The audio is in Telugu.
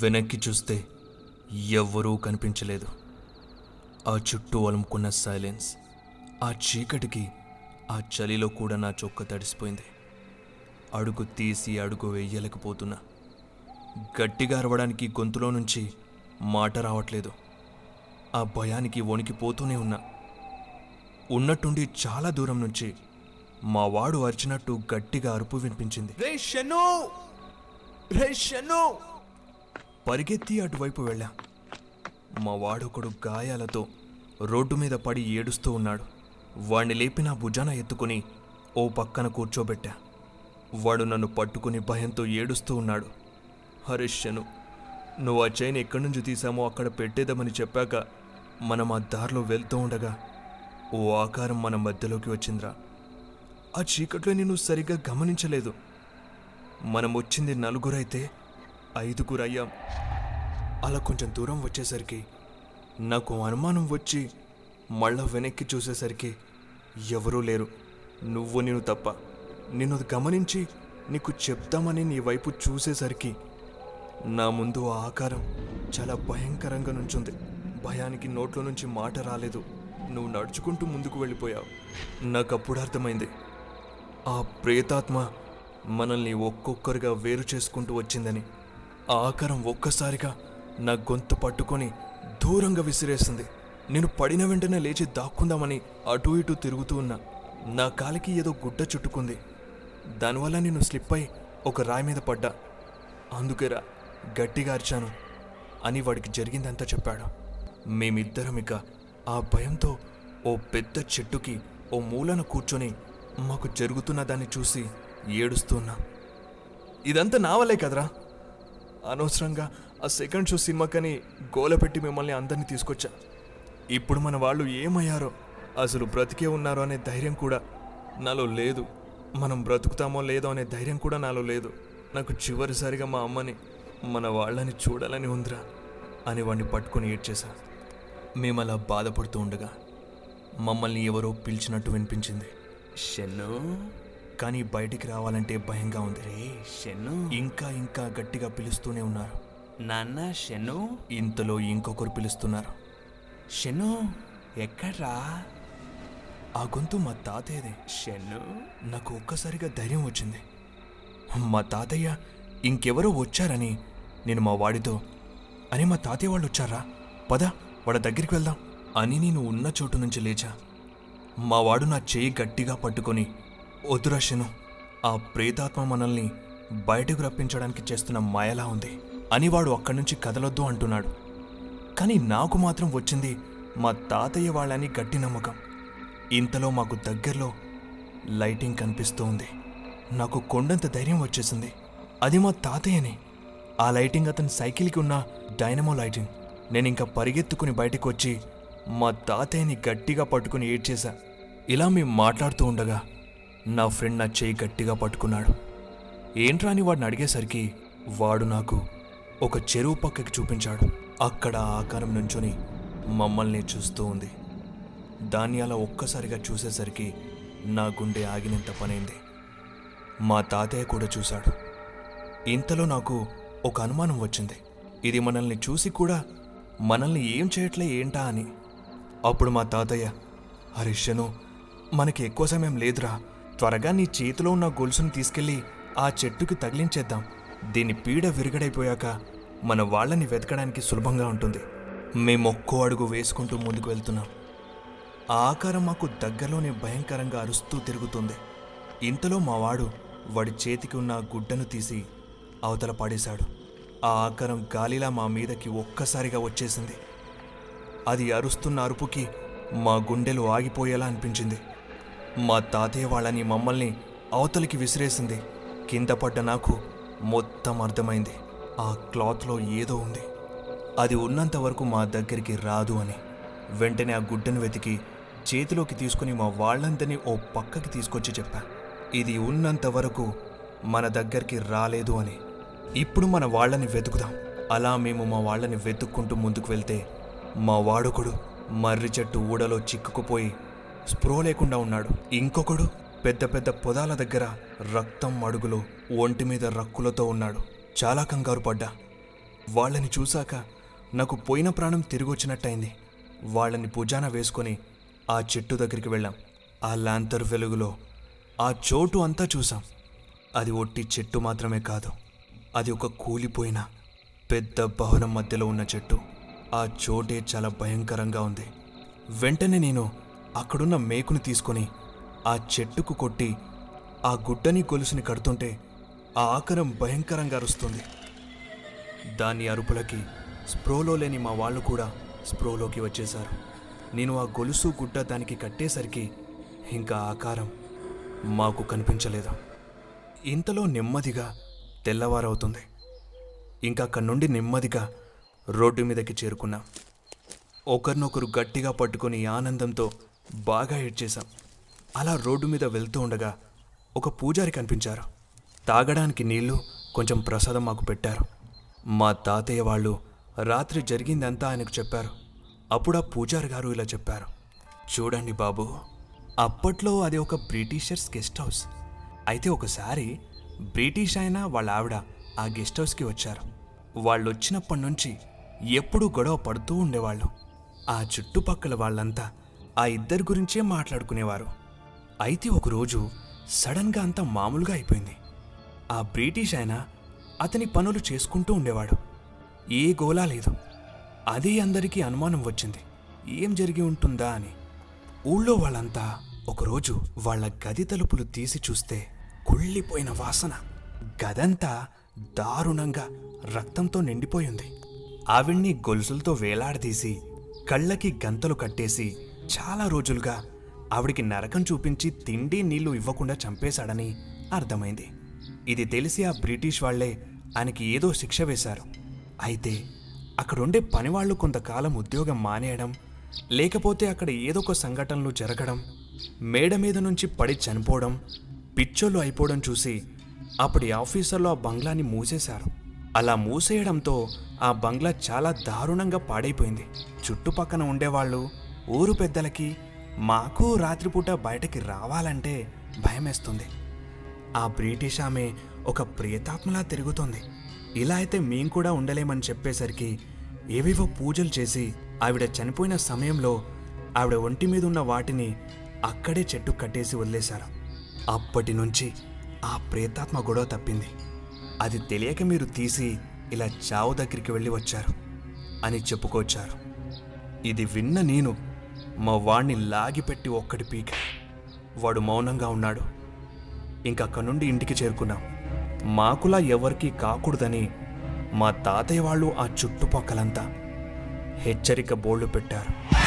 వెనక్కి చూస్తే ఎవ్వరూ కనిపించలేదు. ఆ చుట్టూ అలుముకున్న సైలెన్స్ ఆ చీకటికి ఆ చలిలో కూడా నా చొక్క తడిసిపోయింది. అడుగు తీసి అడుగు వేయలేకపోతున్నా. గట్టిగా అరవడానికి గొంతులో నుంచి మాట రావట్లేదు. ఆ భయానికి వణికిపోతూనే ఉన్నా. ఉన్నట్టుండి చాలా దూరం నుంచి మా వాడు అరిచినట్టు గట్టిగా అరుపు వినిపించింది. రే షను రే షను పరిగెత్తి అటువైపు వెళ్ళా. మా వాడొకడు గాయాలతో రోడ్డు మీద పడి ఏడుస్తూ ఉన్నాడు. వాణ్ణి లేపి నా భుజాన ఎత్తుకుని ఓ పక్కన కూర్చోబెట్టా. వాడు నన్ను పట్టుకుని భయంతో ఏడుస్తూ ఉన్నాడు. హరీష్ను నువ్వు ఆ చైన్ ఎక్కడి నుంచి తీసామో అక్కడ పెట్టేదామని చెప్పాక మనం ఆ దారిలో వెళ్తూ ఉండగా ఓ ఆకారం మన మధ్యలోకి వచ్చిందిరా. ఆ చీకట్లో నేను సరిగ్గా గమనించలేదు. మనం వచ్చింది నలుగురైతే ఐదుగురయ్యాం. అలా కొంచెం దూరం వచ్చేసరికి నాకు అనుమానం వచ్చి మళ్ళా వెనక్కి చూసేసరికి ఎవరూ లేరు. నువ్వు నేను తప్ప. నిన్ను గమనించి నీకు చెప్తామని నీ వైపు చూసేసరికి నా ముందు ఆ ఆకారం చాలా భయంకరంగా నుంచుంది. భయానికి నోట్లో నుంచి మాట రాలేదు. నువ్వు నడుచుకుంటూ ముందుకు వెళ్ళిపోయావు. నాకు అప్పుడు అర్థమైంది. ఆ ప్రేతాత్మ మనల్ని ఒక్కొక్కరుగా వేరు చేసుకుంటూ వచ్చిందని. ఆ ఆకారం ఒక్కసారిగా నా గొంతు పట్టుకొని దూరంగా విసిరేసింది. నేను పడిన వెంటనే లేచి దాక్కుందామని అటు ఇటు తిరుగుతూ ఉన్నా నా కాలికి ఏదో గుడ్డ చుట్టుకుంది. దానివల్ల నేను స్లిప్ అయి ఒక రాయి మీద పడ్డా. అందుకేరా గట్టిగా అరిచాను అని వాడికి జరిగిందంతా చెప్పాడు. మేమిద్దరం ఇక ఆ భయంతో ఓ పెద్ద చెట్టుకి ఓ మూలన కూర్చొని మాకు జరుగుతున్న దాన్ని చూసి ఏడుస్తున్నా ఇదంతా నా వల్లే కదరా? అనవసరంగా ఆ సెకండ్ షో సినిమాకని గోల పెట్టి మిమ్మల్ని అందరినీ తీసుకొచ్చా. ఇప్పుడు మన వాళ్ళు ఏమయ్యారో అసలు బ్రతికే ఉన్నారో అనే ధైర్యం కూడా నాలో లేదు. మనం బ్రతుకుతామో లేదో అనే ధైర్యం కూడా నాలో లేదు. నాకు చివరిసారిగా మా అమ్మని మన వాళ్ళని చూడాలని ఉందిరా అని వాడిని పట్టుకొని ఏడ్చేశా. మేము అలా బాధపడుతూ ఉండగా మమ్మల్ని ఎవరో పిలిచినట్టు వినిపించింది. షను కానీ బయటికి రావాలంటే భయంగా ఉంది. రే షను ఇంకా ఇంకా గట్టిగా పిలుస్తూనే ఉన్నారు. నాన్న షను ఇంతలో ఇంకొకరు పిలుస్తున్నారు. షను ఎక్కడ్రా? ఆ గొంతు మా తాతయ్యదే. షను నాకు ఒక్కసారిగా ధైర్యం వచ్చింది. మా తాతయ్య ఇంకెవరో వచ్చారని నేను మా వాడితో అని మా తాతయ్య వాళ్ళు వచ్చారా? పద వాడి దగ్గరికి వెళ్దాం. అని నేను ఉన్న చోటు నుంచి లేచా. మా వాడు నా చేయి గట్టిగా పట్టుకొని వద్దురషను ఆ ప్రేతాత్మ మనల్ని బయటకు రప్పించడానికి చేస్తున్న మాయలా ఉంది. అని వాడు అక్కడి నుంచి కదలొద్దు అంటున్నాడు. కానీ నాకు మాత్రం వచ్చింది మా తాతయ్య వాళ్ళని గట్టి నమ్మకం. ఇంతలో మాకు దగ్గరలో లైటింగ్ కనిపిస్తూ ఉంది నాకు కొండంత ధైర్యం వచ్చేసింది. అది మా తాతయ్యనే. ఆ లైటింగ్ అతని సైకిల్కి ఉన్న డైనమో లైటింగ్. నేను ఇంకా పరిగెత్తుకుని బయటకు వచ్చి మా తాతయ్యని గట్టిగా పట్టుకుని ఏడ్చేశా. ఇలా మేము మాట్లాడుతూ ఉండగా నా ఫ్రెండ్ నా చేయి గట్టిగా పట్టుకున్నాడు. ఏంట్రా అని వాడిని అడిగేసరికి వాడు నాకు ఒక చెరువు పక్కకి చూపించాడు. అక్కడ ఆకారం నుంచొని మమ్మల్ని చూస్తూ ఉంది. దాన్ని అలా ఒక్కసారిగా చూసేసరికి నా గుండె ఆగినంత పనైంది. మా తాతయ్య కూడా చూశాడు. ఇంతలో నాకు ఒక అనుమానం వచ్చింది. ఇది మనల్ని చూసి కూడా మనల్ని ఏం చేయట్లే ఏంటా అని. అప్పుడు మా తాతయ్య హరిష్యను మనకి ఎక్కువ సమయం లేదురా. త్వరగా నీ చేతిలో ఉన్న గొలుసును తీసుకెళ్ళి ఆ చెట్టుకి తగిలించేద్దాం. దీని పీడ విరుగడైపోయాక మన వాళ్ళని వెతకడానికి సులభంగా ఉంటుంది. మేము ఒక్కో అడుగు వేసుకుంటూ ముందుకు వెళ్తున్నాం. ఆ ఆకారం మాకు దగ్గరలోనే భయంకరంగా అరుస్తూ తిరుగుతుంది. ఇంతలో మా వాడు వాడి చేతికి ఉన్న గుడ్డను తీసి అవతల పడేశాడు. ఆ ఆకారం గాలిలా మా మీదకి ఒక్కసారిగా వచ్చేసింది. అది అరుస్తున్న అరుపుకి మా గుండెలు ఆగిపోయేలా అనిపించింది. మా తాతయ్య వాళ్ళని మమ్మల్ని అవతలికి విసిరేసింది. కింద పడ్డ నాకు మొత్తం అర్థమైంది. ఆ క్లాత్లో ఏదో ఉంది. అది ఉన్నంత వరకు మా దగ్గరికి రాదు అని. వెంటనే ఆ గుడ్డను వెతికి చేతిలోకి తీసుకుని మా వాళ్ళందరినీ ఓ పక్కకి తీసుకొచ్చి చెప్పా. ఇది ఉన్నంత వరకు మన దగ్గరికి రాలేదు అని. ఇప్పుడు మన వాళ్ళని వెతుకుదాం. అలా మేము మా వాళ్ళని వెతుక్కుంటూ ముందుకు వెళ్తే మా వాడుకుడు మర్రి చెట్టు ఊడలో చిక్కుకుపోయి స్ప్రో లేకుండా ఉన్నాడు. ఇంకొకడు పెద్ద పెద్ద పొదాల దగ్గర రక్తం అడుగులో ఒంటి మీద రక్కులతో ఉన్నాడు. చాలా కంగారు పడ్డా. వాళ్ళని చూశాక నాకు పోయిన ప్రాణం తిరిగొచ్చినట్టయింది వాళ్ళని భుజాన వేసుకొని ఆ చెట్టు దగ్గరికి వెళ్ళాం. ఆ లాంతర్ వెలుగులో ఆ చోటు అంతా చూసాం అది ఒట్టి చెట్టు మాత్రమే కాదు. అది ఒక కూలిపోయిన పెద్ద భవనం మధ్యలో ఉన్న చెట్టు. ఆ చోటే చాలా భయంకరంగా ఉంది. వెంటనే నేను అక్కడున్న మేకుని తీసుకొని ఆ చెట్టుకు కొట్టి ఆ గుడ్డని గొలుసుని కడుతుంటే ఆ ఆకారం భయంకరంగా అరుస్తుంది. దాని అరుపులకి స్ప్రోలో లేని మా వాళ్ళు కూడా స్ప్రోలోకి వచ్చేశారు. నేను ఆ గొలుసు గుడ్డ దానికి కట్టేసరికి ఇంకా ఆకారం మాకు కనిపించలేదు. ఇంతలో నెమ్మదిగా తెల్లవారవుతుంది. ఇంకా అక్కడి నుండి నెమ్మదిగా రోడ్డు మీదకి చేరుకున్నాం. ఒకరినొకరు గట్టిగా పట్టుకుని ఆనందంతో బాగా ఏడ్చేశాం అలా రోడ్డు మీద వెళ్తూ ఉండగా ఒక పూజారి కనిపించారు. తాగడానికి నీళ్ళు కొంచెం ప్రసాదం మాకు పెట్టారు. మా తాతయ్య వాళ్ళు రాత్రి జరిగిందంతా ఆయనకు చెప్పారు. అప్పుడు ఆ పూజారి గారు ఇలా చెప్పారు. చూడండి బాబు అప్పట్లో అది ఒక బ్రిటిషర్స్ గెస్ట్ హౌస్ అయితే ఒకసారి బ్రిటిష్ అయిన వాళ్ళ ఆవిడ ఆ గెస్ట్ హౌస్కి వచ్చారు. వాళ్ళు వచ్చినప్పటి నుంచి ఎప్పుడూ గొడవ పడుతూ ఉండేవాళ్ళు. ఆ చుట్టుపక్కల వాళ్ళంతా ఆ ఇద్దరి గురించే మాట్లాడుకునేవారు. అయితే ఒకరోజు సడన్గా అంతా మామూలుగా అయిపోయింది. ఆ బ్రిటిష్ ఆయన అతని పనులు చేసుకుంటూ ఉండేవాడు. ఏ గోలా లేదు. అదే అందరికీ అనుమానం వచ్చింది. ఏం జరిగి ఉంటుందా అని. ఊళ్ళో వాళ్ళంతా ఒకరోజు వాళ్ళ గది తలుపులు తీసి చూస్తే కుళ్ళిపోయిన వాసన. గదంతా దారుణంగా రక్తంతో నిండిపోయింది. ఆవిడ్ని గొలుసులతో వేలాడదీసి కళ్ళకి గంతలు కట్టేసి చాలా రోజులుగా ఆవిడికి నరకం చూపించి తిండి నీళ్ళు ఇవ్వకుండా చంపేశాడని అర్థమైంది. ఇది తెలిసి ఆ బ్రిటిష్ వాళ్ళే ఆయనకి ఏదో శిక్ష వేశారు. అయితే అక్కడుండే పనివాళ్ళు కొంతకాలం ఉద్యోగం మానేయడం లేకపోతే అక్కడ ఏదో ఒక సంఘటనలు జరగడం మేడ మీద నుంచి పడి చనిపోవడం పిచ్చోళ్ళు అయిపోవడం చూసి అప్పటి ఆఫీసర్లు ఆ బంగ్లాని మూసేశారు. అలా మూసేయడంతో ఆ బంగ్లా చాలా దారుణంగా పాడైపోయింది. చుట్టుపక్కన ఉండేవాళ్ళు ఊరు పెద్దలకి మాకు రాత్రిపూట బయటకి రావాలంటే భయమేస్తుంది. ఆ బ్రిటిష్ ఆమె ఒక ప్రేతాత్మలా తిరుగుతోంది. ఇలా అయితే మేం కూడా ఉండలేమని చెప్పేసరికి ఏవేవో పూజలు చేసి ఆవిడ చనిపోయిన సమయంలో ఆవిడ ఒంటి మీద ఉన్న వాటిని అక్కడే చెట్టు కట్టేసి వదిలేశారు. అప్పటి నుంచి ఆ ప్రేతాత్మ గొడవ తప్పింది. అది తెలియక మీరు తీసి ఇలా చావు దగ్గరికి వెళ్ళి వచ్చారు అని చెప్పుకొచ్చారు. ఇది విన్న నేను మా వాణ్ణి లాగిపెట్టి ఒక్కటి పీక. వాడు మౌనంగా ఉన్నాడు. ఇంకక్క నుండి ఇంటికి చేరుకున్నాం. మాకులా ఎవరికీ కాకూడదని మా తాతయ్య వాళ్ళు ఆ చుట్టుపక్కలంతా హెచ్చరిక బోర్డు పెట్టారు.